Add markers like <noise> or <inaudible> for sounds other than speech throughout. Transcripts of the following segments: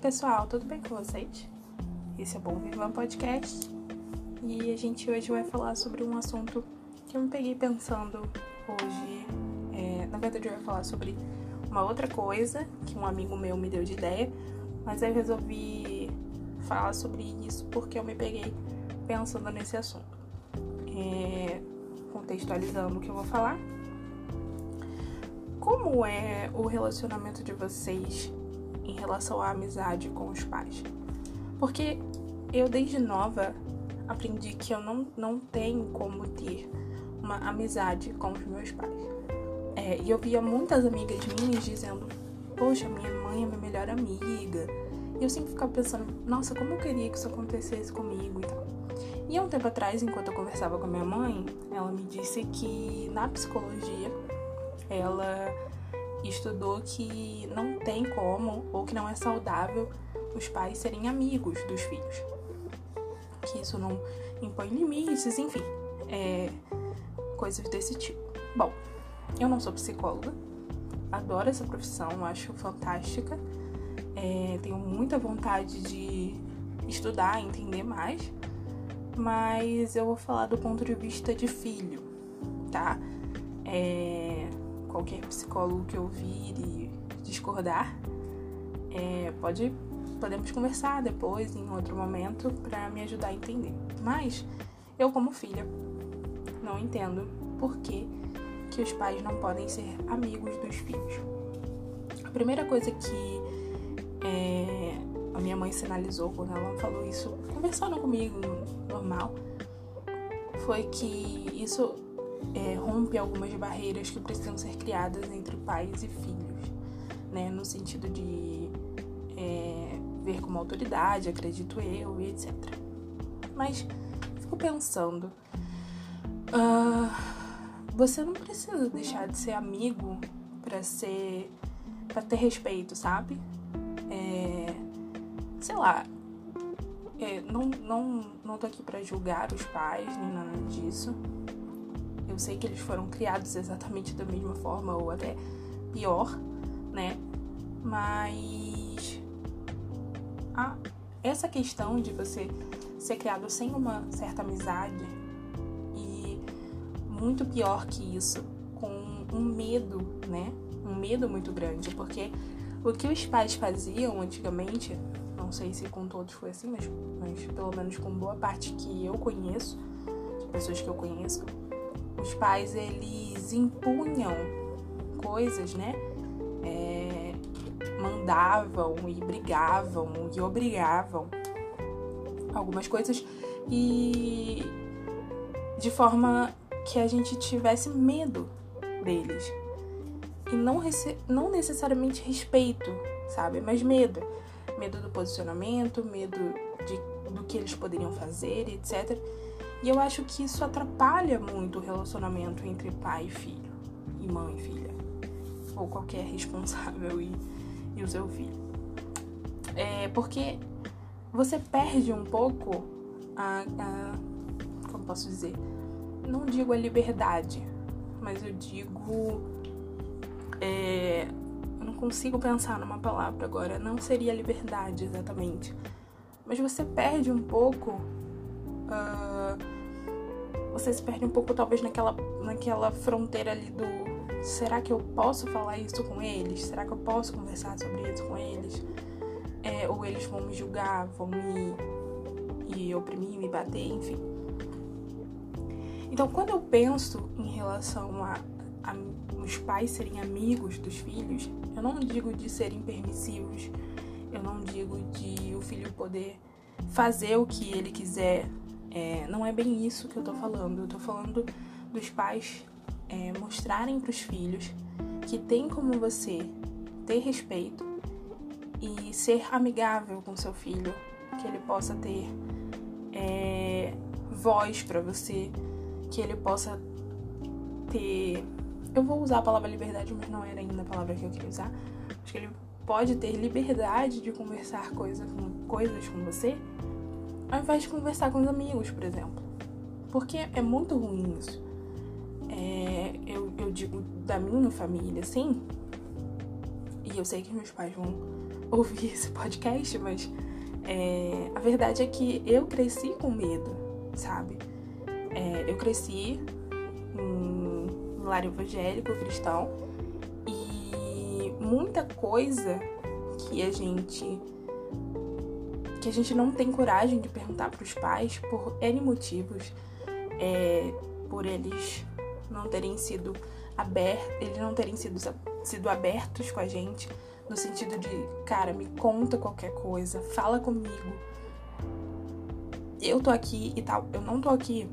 pessoal, tudo bem com vocês? Esse é o Bom Vivan Podcast e a gente hoje vai falar sobre um assunto que eu me peguei pensando hoje. É, na verdade, eu ia falar sobre uma outra coisa que um amigo meu me deu de ideia, mas eu resolvi falar sobre isso porque eu me peguei pensando nesse assunto. É, contextualizando o que eu vou falar. Como é o relacionamento de vocês em relação à amizade com os pais? Porque eu, desde nova, aprendi que eu não, não tenho como ter uma amizade com os meus pais. É, e eu via muitas amigas minhas dizendo: Poxa, minha mãe é minha melhor amiga. E eu sempre ficava pensando: Nossa, como eu queria que isso acontecesse comigo e tal. E há um tempo atrás, enquanto eu conversava com a minha mãe, ela me disse que na psicologia ela estudou que não tem como, ou que não é saudável, os pais serem amigos dos filhos. Que isso não impõe limites, enfim, é, coisas desse tipo. Bom, eu não sou psicóloga, adoro essa profissão, acho fantástica, é, tenho muita vontade de estudar, entender mais, mas eu vou falar do ponto de vista de filho, tá? É, qualquer psicólogo que ouvir e discordar, é, pode podemos conversar depois em outro momento para me ajudar a entender. Mas eu como filha não entendo por que, que os pais não podem ser amigos dos filhos. A primeira coisa que é, a minha mãe sinalizou quando ela falou isso, conversando comigo normal, foi que isso é, rompe algumas barreiras que precisam ser criadas entre pais e filhos, né? No sentido de é, ver como autoridade, acredito eu, e etc. Mas fico pensando, uh, você não precisa deixar de ser amigo para ser, para ter respeito, sabe? É, sei lá, é, não, não, não tô aqui para julgar os pais nem nada disso. Sei que eles foram criados exatamente da mesma forma ou até pior, né? Mas a, essa questão de você ser criado sem uma certa amizade e muito pior que isso, com um medo, né? Um medo muito grande, porque o que os pais faziam antigamente, não sei se com todos foi assim, mas, mas pelo menos com boa parte que eu conheço, de pessoas que eu conheço, os pais eles impunham coisas, né? É, mandavam e brigavam e obrigavam algumas coisas e de forma que a gente tivesse medo deles e não, não necessariamente respeito, sabe? Mas medo. Medo do posicionamento, medo de, do que eles poderiam fazer, etc. E eu acho que isso atrapalha muito o relacionamento entre pai e filho, e mãe e filha, ou qualquer responsável e, e o seu filho. É porque você perde um pouco a, a. Como posso dizer? Não digo a liberdade, mas eu digo. É, eu não consigo pensar numa palavra agora. Não seria liberdade exatamente. Mas você perde um pouco. Uh, você se perde um pouco, talvez, naquela, naquela fronteira ali do será que eu posso falar isso com eles? Será que eu posso conversar sobre isso com eles? É, ou eles vão me julgar, vão me e oprimir, me bater, enfim. Então, quando eu penso em relação a, a os pais serem amigos dos filhos, eu não digo de serem permissivos, eu não digo de o filho poder fazer o que ele quiser é, não é bem isso que eu tô falando. Eu tô falando dos pais é, mostrarem para os filhos que tem como você ter respeito e ser amigável com seu filho, que ele possa ter é, voz para você, que ele possa ter. Eu vou usar a palavra liberdade, mas não era ainda a palavra que eu queria usar. Acho que ele pode ter liberdade de conversar coisa com, coisas com você ao invés de conversar com os amigos, por exemplo. Porque é muito ruim isso. É, eu, eu digo da minha família, sim. E eu sei que meus pais vão <laughs> ouvir esse podcast, mas é, a verdade é que eu cresci com medo, sabe? É, eu cresci em um lar evangélico cristão e muita coisa que a gente que a gente não tem coragem de perguntar para os pais por N motivos, é, por eles não terem sido abertos, eles não terem sido, sido abertos com a gente, no sentido de, cara, me conta qualquer coisa, fala comigo. Eu tô aqui e tal, eu não tô aqui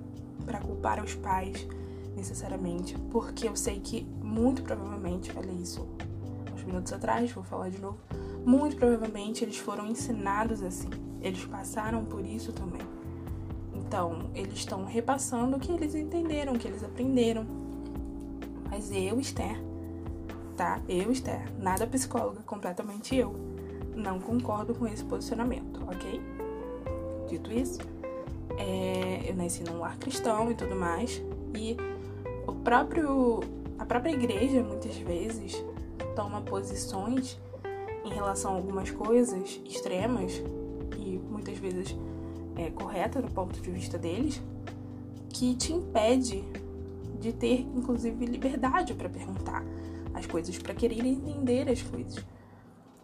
para culpar os pais necessariamente, porque eu sei que muito provavelmente, falei isso uns minutos atrás, vou falar de novo muito provavelmente eles foram ensinados assim. Eles passaram por isso também. Então, eles estão repassando o que eles entenderam, o que eles aprenderam. Mas eu, Esther, tá? Eu, Esther, nada psicóloga, completamente eu. Não concordo com esse posicionamento, ok? Dito isso, é, eu nasci num lar cristão e tudo mais. E o próprio, a própria igreja, muitas vezes, toma posições em relação a algumas coisas extremas e muitas vezes é, correta do ponto de vista deles, que te impede de ter, inclusive, liberdade para perguntar as coisas, para querer entender as coisas.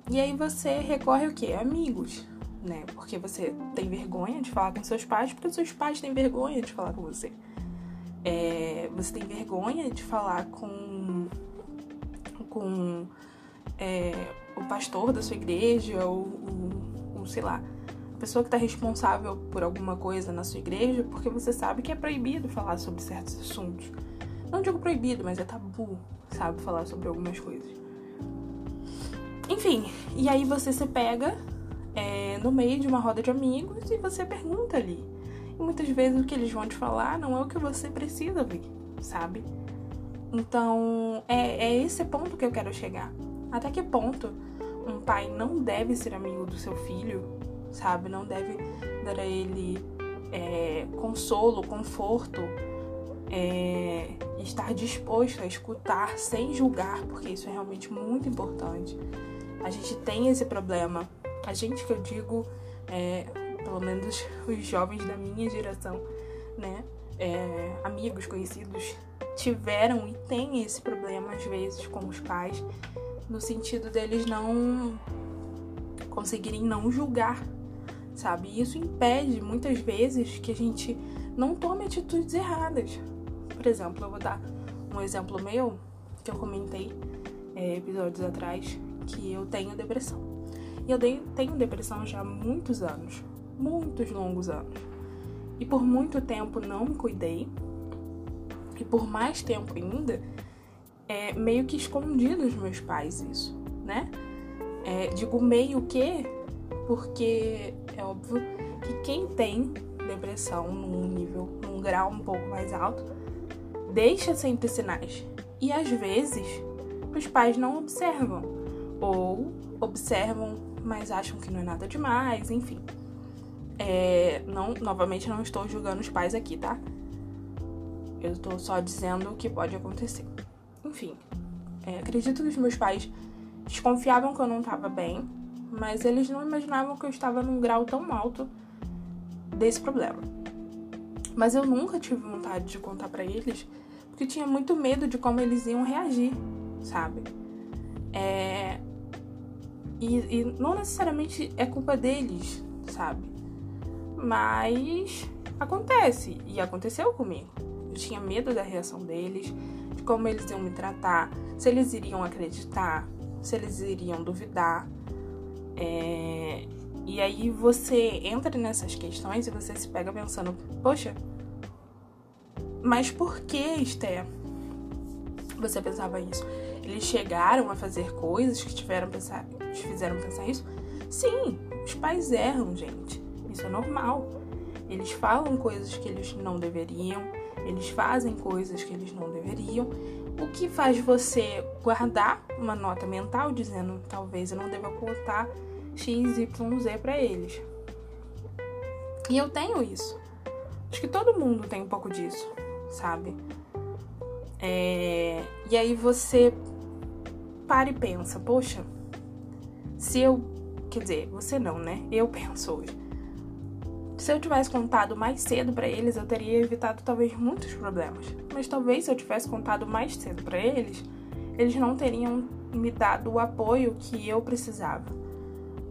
E aí você recorre ao quê? Amigos, né? Porque você tem vergonha de falar com seus pais, porque seus pais têm vergonha de falar com você. É, você tem vergonha de falar com com é, o pastor da sua igreja, ou, ou, sei lá, a pessoa que está responsável por alguma coisa na sua igreja, porque você sabe que é proibido falar sobre certos assuntos. Não digo proibido, mas é tabu, sabe, falar sobre algumas coisas. Enfim, e aí você se pega é, no meio de uma roda de amigos e você pergunta ali. E muitas vezes o que eles vão te falar não é o que você precisa ouvir, sabe? Então, é, é esse ponto que eu quero chegar. Até que ponto um pai não deve ser amigo do seu filho, sabe? Não deve dar a ele é, consolo, conforto, é, estar disposto a escutar sem julgar, porque isso é realmente muito importante. A gente tem esse problema. A gente que eu digo, é, pelo menos <laughs> os jovens da minha geração, né? É, amigos, conhecidos, tiveram e têm esse problema às vezes com os pais no sentido deles não conseguirem não julgar, sabe? E isso impede muitas vezes que a gente não tome atitudes erradas. Por exemplo, eu vou dar um exemplo meu que eu comentei é, episódios atrás que eu tenho depressão. E eu tenho depressão já há muitos anos, muitos longos anos. E por muito tempo não me cuidei. E por mais tempo ainda, é, meio que escondido dos meus pais isso, né? É, digo meio que porque é óbvio que quem tem depressão num nível, num grau um pouco mais alto, deixa sempre sinais. E às vezes os pais não observam, ou observam, mas acham que não é nada demais, enfim. É, não, novamente não estou julgando os pais aqui, tá? Eu estou só dizendo o que pode acontecer. Enfim, é, acredito que os meus pais desconfiavam que eu não estava bem, mas eles não imaginavam que eu estava num grau tão alto desse problema. Mas eu nunca tive vontade de contar para eles, porque tinha muito medo de como eles iam reagir, sabe? É... E, e não necessariamente é culpa deles, sabe? Mas acontece, e aconteceu comigo. Eu tinha medo da reação deles, como eles iam me tratar, se eles iriam acreditar, se eles iriam duvidar. É... E aí você entra nessas questões e você se pega pensando, poxa, mas por que, Esther? Você pensava isso? Eles chegaram a fazer coisas que tiveram pensar, te fizeram pensar isso? Sim, os pais erram, gente. Isso é normal. Eles falam coisas que eles não deveriam eles fazem coisas que eles não deveriam, o que faz você guardar uma nota mental dizendo talvez eu não deva contar x, y, z para eles. E eu tenho isso. Acho que todo mundo tem um pouco disso, sabe? É... E aí você para e pensa, poxa, se eu. Quer dizer, você não, né? Eu penso hoje. Se eu tivesse contado mais cedo para eles, eu teria evitado talvez muitos problemas. Mas talvez se eu tivesse contado mais cedo para eles, eles não teriam me dado o apoio que eu precisava.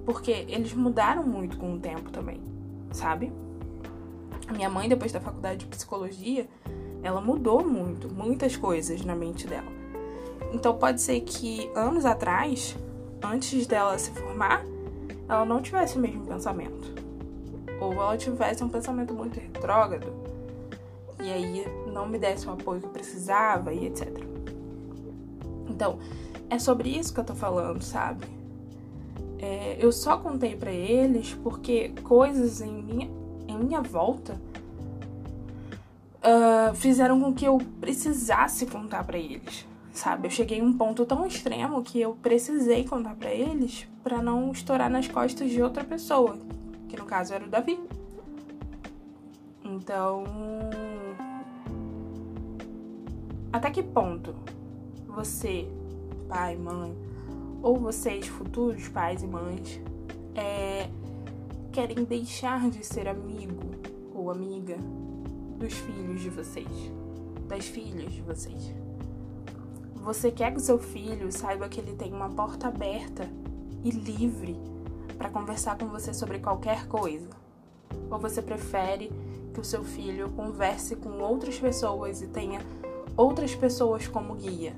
Porque eles mudaram muito com o tempo também, sabe? Minha mãe, depois da faculdade de psicologia, ela mudou muito, muitas coisas na mente dela. Então pode ser que anos atrás, antes dela se formar, ela não tivesse o mesmo pensamento. Ou ela tivesse um pensamento muito retrógrado. E aí não me desse o apoio que eu precisava e etc. Então, é sobre isso que eu tô falando, sabe? É, eu só contei para eles porque coisas em minha, em minha volta uh, fizeram com que eu precisasse contar para eles, sabe? Eu cheguei a um ponto tão extremo que eu precisei contar para eles para não estourar nas costas de outra pessoa, que no caso era o Davi. Então, até que ponto você, pai, mãe, ou vocês, futuros pais e mães, é, querem deixar de ser amigo ou amiga dos filhos de vocês, das filhas de vocês. Você quer que o seu filho saiba que ele tem uma porta aberta e livre para conversar com você sobre qualquer coisa? Ou você prefere que o seu filho converse com outras pessoas e tenha outras pessoas como guia?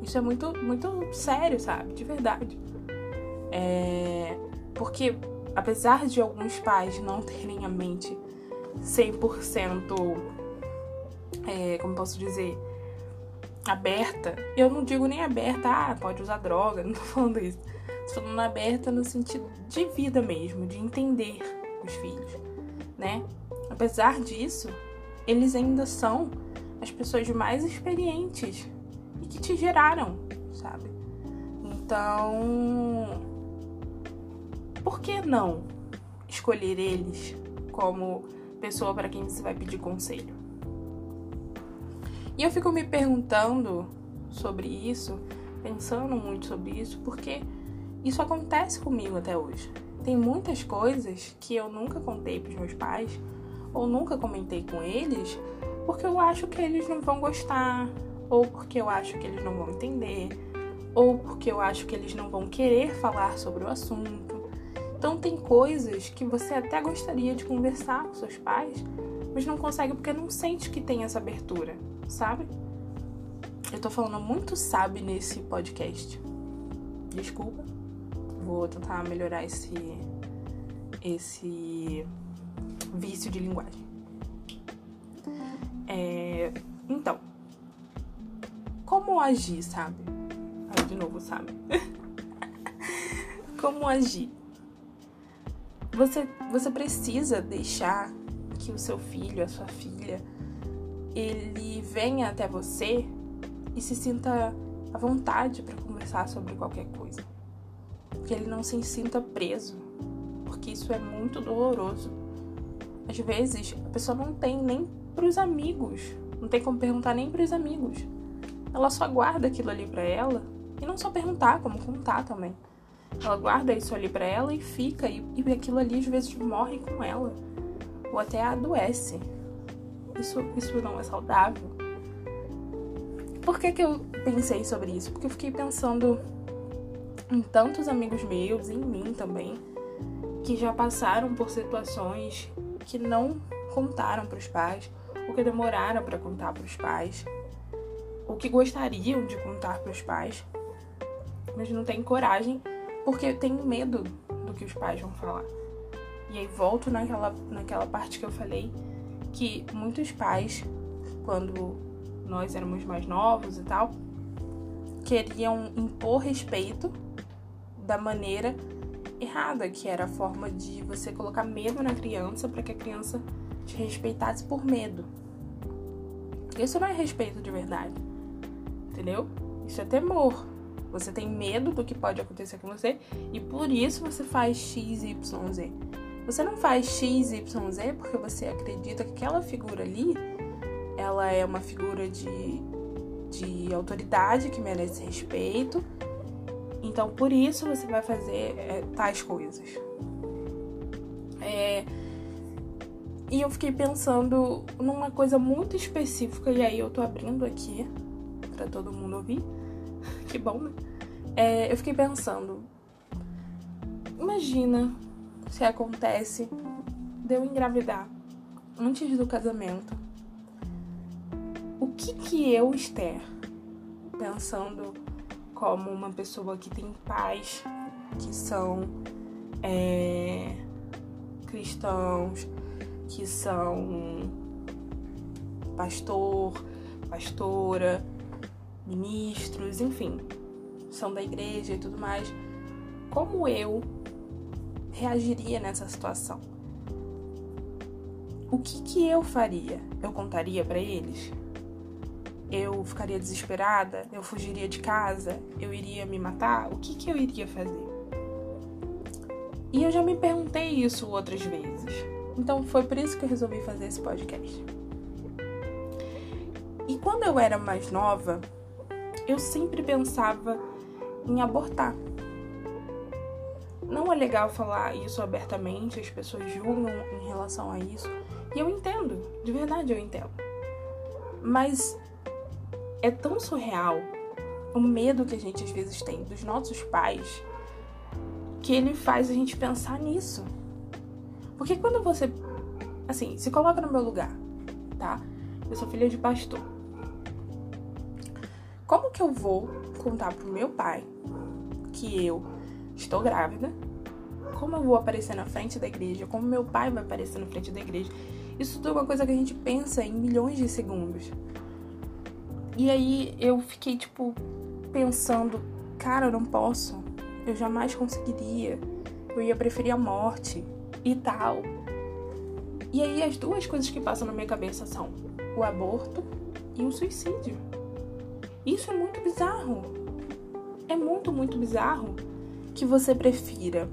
Isso é muito, muito sério, sabe? De verdade. É... Porque, apesar de alguns pais não terem a mente 100%, é, como posso dizer, aberta. Eu não digo nem aberta, ah, pode usar droga, <laughs> não tô falando isso. Falando aberta no sentido de vida mesmo, de entender os filhos, né? Apesar disso, eles ainda são as pessoas mais experientes e que te geraram, sabe? Então, por que não escolher eles como pessoa para quem você vai pedir conselho. E eu fico me perguntando sobre isso, pensando muito sobre isso, porque isso acontece comigo até hoje. Tem muitas coisas que eu nunca contei para os meus pais ou nunca comentei com eles, porque eu acho que eles não vão gostar, ou porque eu acho que eles não vão entender, ou porque eu acho que eles não vão querer falar sobre o assunto. Então tem coisas que você até gostaria de conversar com seus pais, mas não consegue porque não sente que tem essa abertura, sabe? Eu tô falando muito sabe nesse podcast. Desculpa. Vou tentar melhorar esse esse vício de linguagem. É, então, como agir, sabe? Aí de novo, sabe? <laughs> como agir? Você, você precisa deixar que o seu filho, a sua filha, ele venha até você e se sinta à vontade para conversar sobre qualquer coisa. Que ele não se sinta preso, porque isso é muito doloroso. Às vezes, a pessoa não tem nem para os amigos, não tem como perguntar nem para os amigos. Ela só guarda aquilo ali para ela e não só perguntar, como contar também. Ela guarda isso ali para ela e fica, e, e aquilo ali às vezes morre com ela, ou até adoece. Isso, isso não é saudável. Por que, que eu pensei sobre isso? Porque eu fiquei pensando em tantos amigos meus, em mim também, que já passaram por situações que não contaram para os pais, ou que demoraram para contar para os pais, ou que gostariam de contar para os pais, mas não têm coragem porque tenho medo do que os pais vão falar. E aí volto naquela, naquela parte que eu falei que muitos pais, quando nós éramos mais novos e tal, queriam impor respeito da maneira errada, que era a forma de você colocar medo na criança para que a criança te respeitasse por medo. Isso não é respeito de verdade, entendeu? Isso é temor. Você tem medo do que pode acontecer com você e por isso você faz X, Y, Z. Você não faz X, Y, Z porque você acredita que aquela figura ali ela é uma figura de, de autoridade que merece respeito Então, por isso você vai fazer é, tais coisas. É, e eu fiquei pensando numa coisa muito específica, e aí eu tô abrindo aqui para todo mundo ouvir. <laughs> que bom, né? É, eu fiquei pensando. Imagina se acontece de eu engravidar antes do casamento. O que que eu, Esther, pensando como uma pessoa que tem pais que são é, cristãos, que são pastor, pastora, ministros, enfim, são da igreja e tudo mais. Como eu reagiria nessa situação? O que que eu faria? Eu contaria para eles? Eu ficaria desesperada? Eu fugiria de casa? Eu iria me matar? O que que eu iria fazer? E eu já me perguntei isso outras vezes. Então foi por isso que eu resolvi fazer esse podcast. E quando eu era mais nova, eu sempre pensava em abortar. Não é legal falar isso abertamente, as pessoas julgam em relação a isso. E eu entendo, de verdade eu entendo. Mas é tão surreal o medo que a gente às vezes tem dos nossos pais que ele faz a gente pensar nisso. Porque quando você, assim, se coloca no meu lugar, tá? Eu sou filha de pastor. Como que eu vou contar pro meu pai que eu estou grávida? Como eu vou aparecer na frente da igreja? Como meu pai vai aparecer na frente da igreja? Isso tudo é uma coisa que a gente pensa em milhões de segundos. E aí eu fiquei, tipo, pensando, cara, eu não posso. Eu jamais conseguiria. Eu ia preferir a morte e tal. E aí as duas coisas que passam na minha cabeça são o aborto e o suicídio. Isso é muito bizarro. É muito, muito bizarro que você prefira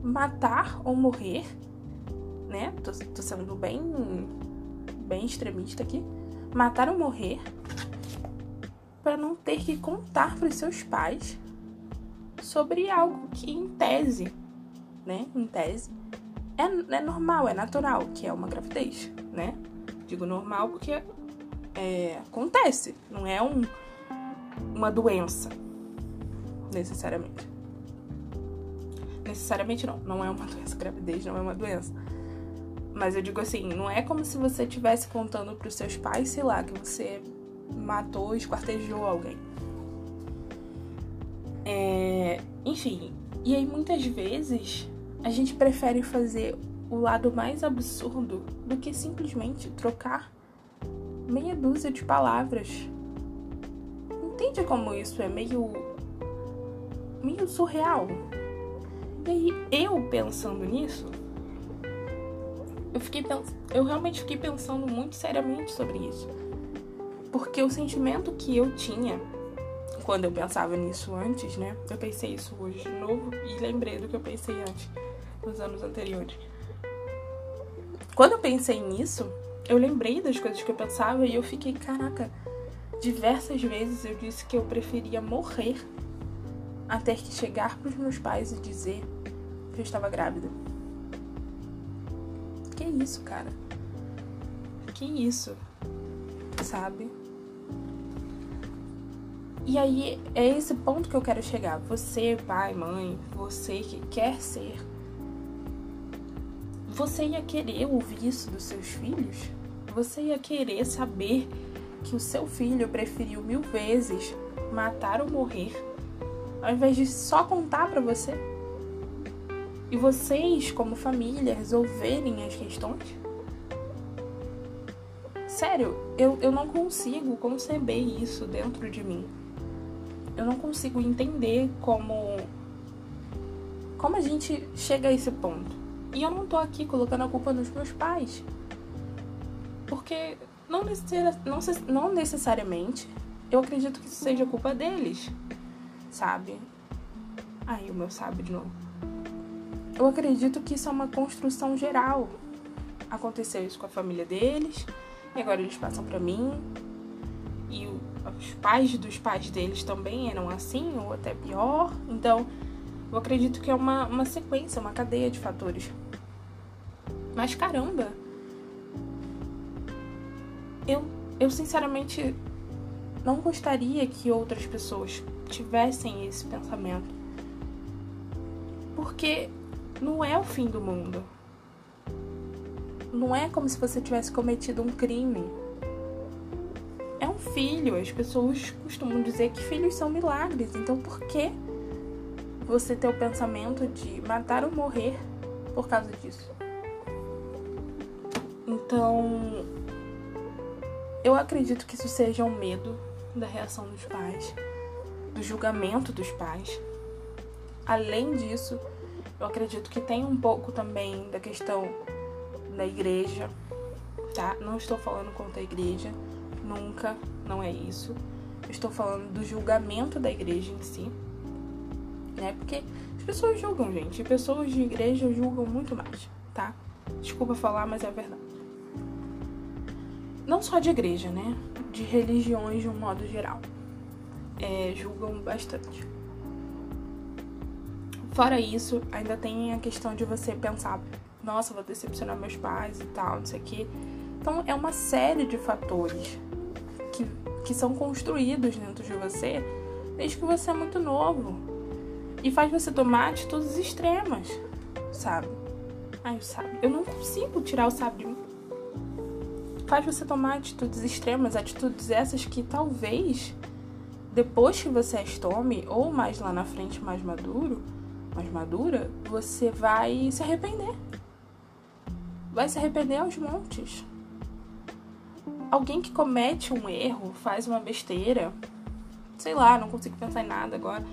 matar ou morrer, né? Tô, tô sendo bem, bem extremista aqui. Matar ou morrer para não ter que contar para os seus pais sobre algo que, em tese, né? Em tese, é, é normal, é natural, que é uma gravidez, né? Digo normal porque é, acontece, não é um, uma doença, necessariamente. Necessariamente não, não é uma <laughs> doença, gravidez não é uma doença. Mas eu digo assim, não é como se você estivesse contando para os seus pais, sei lá, que você matou, esquartejou alguém. É, enfim, e aí muitas vezes a gente prefere fazer o lado mais absurdo do que simplesmente trocar meia dúzia de palavras. Entende como isso é meio. meio surreal? E aí, eu pensando nisso, eu fiquei eu realmente fiquei pensando muito seriamente sobre isso. Porque o sentimento que eu tinha quando eu pensava nisso antes, né? Eu pensei isso hoje de novo e lembrei do que eu pensei antes, nos anos anteriores. Quando eu pensei nisso, eu lembrei das coisas que eu pensava e eu fiquei, caraca, diversas vezes eu disse que eu preferia morrer a ter que chegar para os meus pais e dizer que eu estava grávida. Que isso, cara? Que isso? Sabe? E aí é esse ponto que eu quero chegar. Você, pai, mãe, você que quer ser, você ia querer ouvir isso dos seus filhos? Você ia querer saber que o seu filho preferiu mil vezes matar ou morrer, ao invés de só contar para você? E vocês, como família, resolverem as questões? Sério, eu, eu não consigo conceber isso dentro de mim eu não consigo entender como como a gente chega a esse ponto. E eu não tô aqui colocando a culpa nos meus pais. Porque não, necessari não, não necessariamente eu acredito que isso seja culpa deles, sabe? Aí o meu sabe de novo. Eu acredito que isso é uma construção geral. Aconteceu isso com a família deles, e agora eles passam para mim, e os pais dos pais deles também eram assim, ou até pior. Então, eu acredito que é uma, uma sequência, uma cadeia de fatores. Mas caramba, eu, eu sinceramente não gostaria que outras pessoas tivessem esse pensamento. Porque não é o fim do mundo. Não é como se você tivesse cometido um crime. É um filho. As pessoas costumam dizer que filhos são milagres. Então por que você ter o pensamento de matar ou morrer por causa disso? Então, eu acredito que isso seja um medo da reação dos pais, do julgamento dos pais. Além disso, eu acredito que tem um pouco também da questão da igreja, tá? Não estou falando contra a igreja, nunca, não é isso. Estou falando do julgamento da igreja em si, né? Porque as pessoas julgam, gente. Pessoas de igreja julgam muito mais, tá? Desculpa falar, mas é verdade. Não só de igreja, né? De religiões de um modo geral. É, julgam bastante. Fora isso, ainda tem a questão de você pensar, nossa, vou decepcionar meus pais e tal, não sei o quê. Então é uma série de fatores que, que são construídos dentro de você desde que você é muito novo. E faz você tomar atitudes extremas, sabe? Ai, o sábio. Eu não consigo tirar o sábio de mim. Faz você tomar atitudes extremas, atitudes essas que talvez depois que você as tome, ou mais lá na frente, mais maduro, mais madura, você vai se arrepender. Vai se arrepender aos montes. Alguém que comete um erro, faz uma besteira, sei lá, não consigo pensar em nada agora,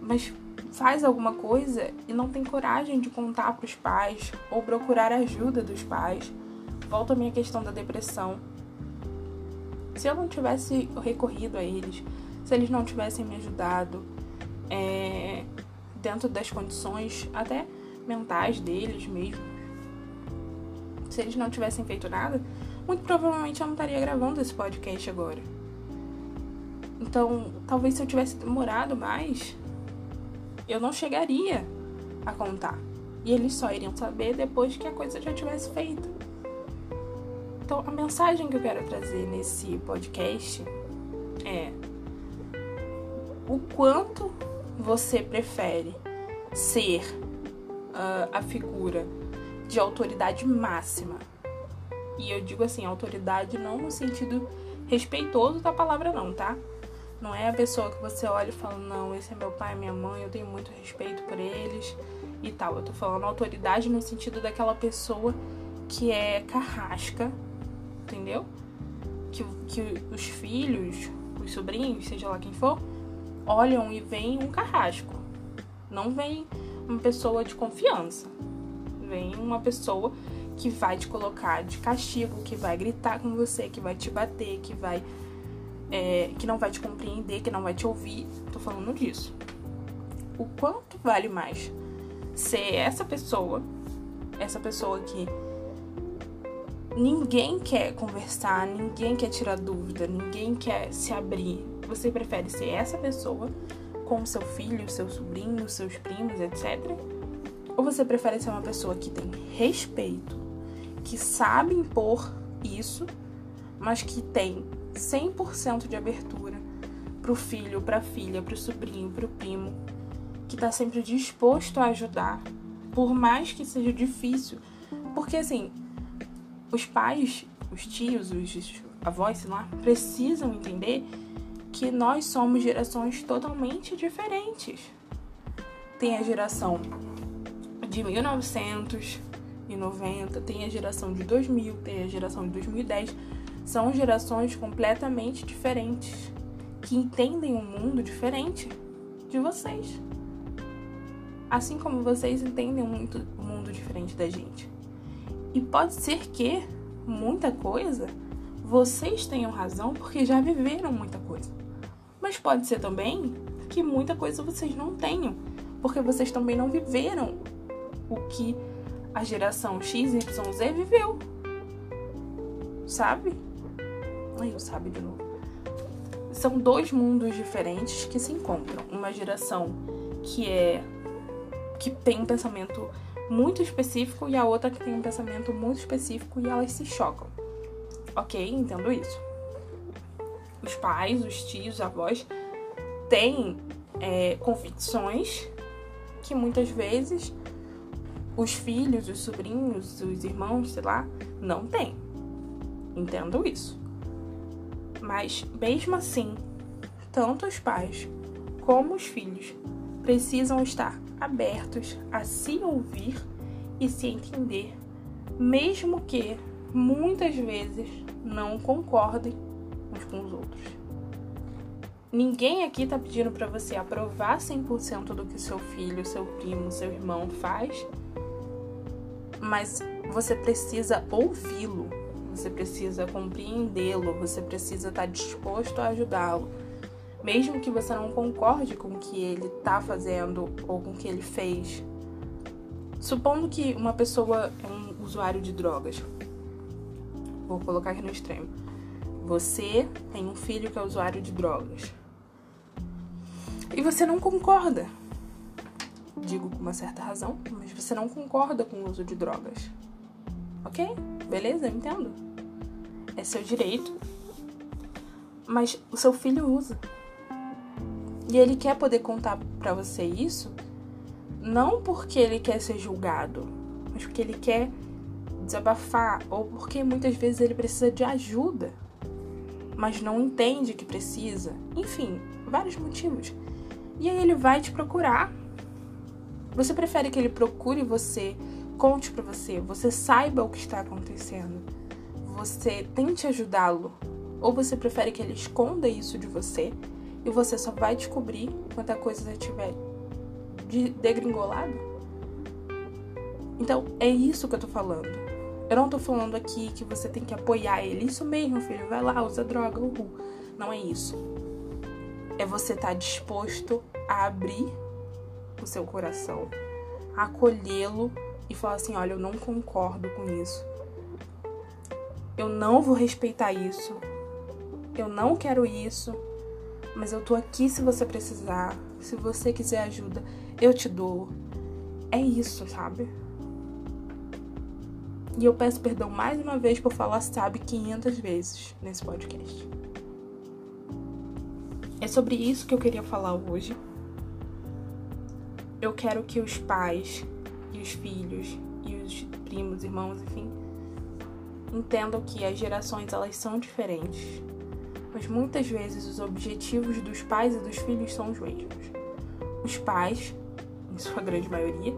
mas faz alguma coisa e não tem coragem de contar para os pais ou procurar ajuda dos pais. Volta a minha questão da depressão. Se eu não tivesse recorrido a eles, se eles não tivessem me ajudado, é, dentro das condições até mentais deles mesmo. Se eles não tivessem feito nada, muito provavelmente eu não estaria gravando esse podcast agora. Então, talvez se eu tivesse demorado mais, eu não chegaria a contar. E eles só iriam saber depois que a coisa já tivesse feita. Então, a mensagem que eu quero trazer nesse podcast é o quanto você prefere ser uh, a figura de autoridade máxima? E eu digo assim, autoridade não no sentido respeitoso da palavra não, tá? Não é a pessoa que você olha e fala, não, esse é meu pai, minha mãe, eu tenho muito respeito por eles e tal. Eu tô falando autoridade no sentido daquela pessoa que é carrasca, entendeu? Que, que os filhos, os sobrinhos, seja lá quem for, olham e veem um carrasco. Não vem uma pessoa de confiança. Vem uma pessoa que vai te colocar de castigo, que vai gritar com você, que vai te bater, que vai. É, que não vai te compreender, que não vai te ouvir. Tô falando disso. O quanto vale mais ser essa pessoa, essa pessoa que ninguém quer conversar, ninguém quer tirar dúvida, ninguém quer se abrir, você prefere ser essa pessoa com seu filho, seu sobrinho, seus primos, etc? Ou você prefere ser uma pessoa que tem respeito, que sabe impor isso, mas que tem 100% de abertura pro filho, pra filha, pro sobrinho, pro primo, que tá sempre disposto a ajudar, por mais que seja difícil. Porque assim, os pais, os tios, os avós, sei lá, precisam entender que nós somos gerações totalmente diferentes. Tem a geração de 1990, tem a geração de 2000, tem a geração de 2010. São gerações completamente diferentes que entendem um mundo diferente de vocês. Assim como vocês entendem muito um mundo diferente da gente. E pode ser que muita coisa vocês tenham razão porque já viveram muita coisa. Mas pode ser também que muita coisa vocês não tenham, porque vocês também não viveram o que a geração XYZ viveu. Sabe? Aí eu sabe de novo. são dois mundos diferentes que se encontram. Uma geração que é que tem um pensamento muito específico e a outra que tem um pensamento muito específico e elas se chocam. Ok? Entendo isso. Os pais, os tios, os avós têm é, convicções que muitas vezes os filhos, os sobrinhos, os irmãos, sei lá, não têm. Entendo isso. Mas mesmo assim, tanto os pais como os filhos precisam estar abertos a se ouvir e se entender, mesmo que muitas vezes não concordem uns com os outros. Ninguém aqui tá pedindo para você aprovar 100% do que seu filho, seu primo, seu irmão faz, mas você precisa ouvi-lo, você precisa compreendê-lo, você precisa estar tá disposto a ajudá-lo mesmo que você não concorde com o que ele tá fazendo ou com o que ele fez. Supondo que uma pessoa é um usuário de drogas. Vou colocar aqui no extremo. Você tem um filho que é usuário de drogas. E você não concorda. Digo com uma certa razão, mas você não concorda com o uso de drogas. Ok? Beleza? Eu entendo. É seu direito. Mas o seu filho usa. E ele quer poder contar para você isso, não porque ele quer ser julgado, mas porque ele quer desabafar ou porque muitas vezes ele precisa de ajuda, mas não entende que precisa. Enfim, vários motivos. E aí ele vai te procurar. Você prefere que ele procure você, conte para você, você saiba o que está acontecendo, você tente ajudá-lo, ou você prefere que ele esconda isso de você e você só vai descobrir quando a coisa estiver degringolado. Então, é isso que eu tô falando. Eu não tô falando aqui que você tem que apoiar ele. Isso mesmo, filho, vai lá, usa droga, uhul. Não é isso. É você estar tá disposto a abrir seu coração, acolhê-lo e falar assim: olha, eu não concordo com isso. Eu não vou respeitar isso. Eu não quero isso mas eu tô aqui se você precisar. Se você quiser ajuda, eu te dou. É isso, sabe? E eu peço perdão mais uma vez por falar sabe 500 vezes nesse podcast. É sobre isso que eu queria falar hoje. Eu quero que os pais e os filhos e os primos, irmãos, enfim, entendam que as gerações elas são diferentes mas muitas vezes os objetivos dos pais e dos filhos são os mesmos. Os pais, em sua grande maioria,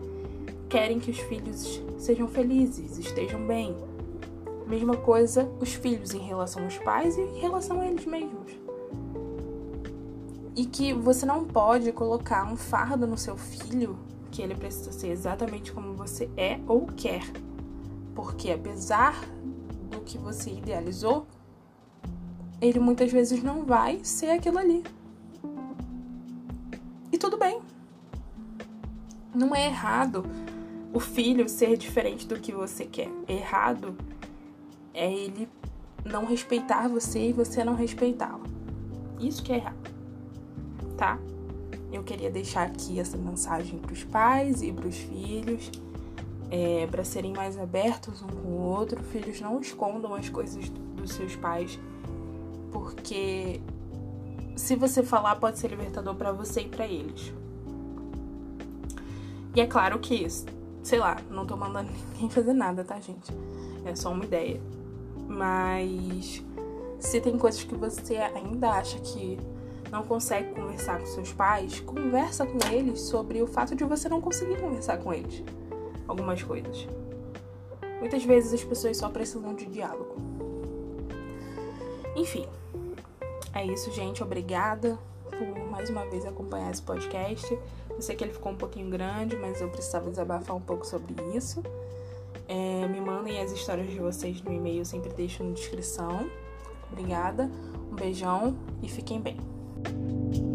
querem que os filhos sejam felizes, estejam bem. Mesma coisa os filhos em relação aos pais e em relação a eles mesmos. E que você não pode colocar um fardo no seu filho que ele precisa ser exatamente como você é ou quer. Porque apesar do que você idealizou, ele muitas vezes não vai ser aquilo ali. E tudo bem. Não é errado o filho ser diferente do que você quer. Errado é ele não respeitar você e você não respeitá-lo. Isso que é errado. Tá? Eu queria deixar aqui essa mensagem para os pais e para os filhos, é, para serem mais abertos um com o outro. Filhos não escondam as coisas dos seus pais porque se você falar pode ser libertador para você e para eles. E é claro que, sei lá, não tô mandando <laughs> ninguém fazer nada, tá, gente? É só uma ideia. Mas se tem coisas que você ainda acha que não consegue conversar com seus pais, conversa com eles sobre o fato de você não conseguir conversar com eles. Algumas coisas. Muitas vezes as pessoas só precisam de diálogo. Enfim, é isso, gente. Obrigada por mais uma vez acompanhar esse podcast. Eu sei que ele ficou um pouquinho grande, mas eu precisava desabafar um pouco sobre isso. É, me mandem as histórias de vocês no e-mail, eu sempre deixo na descrição. Obrigada, um beijão e fiquem bem. thank you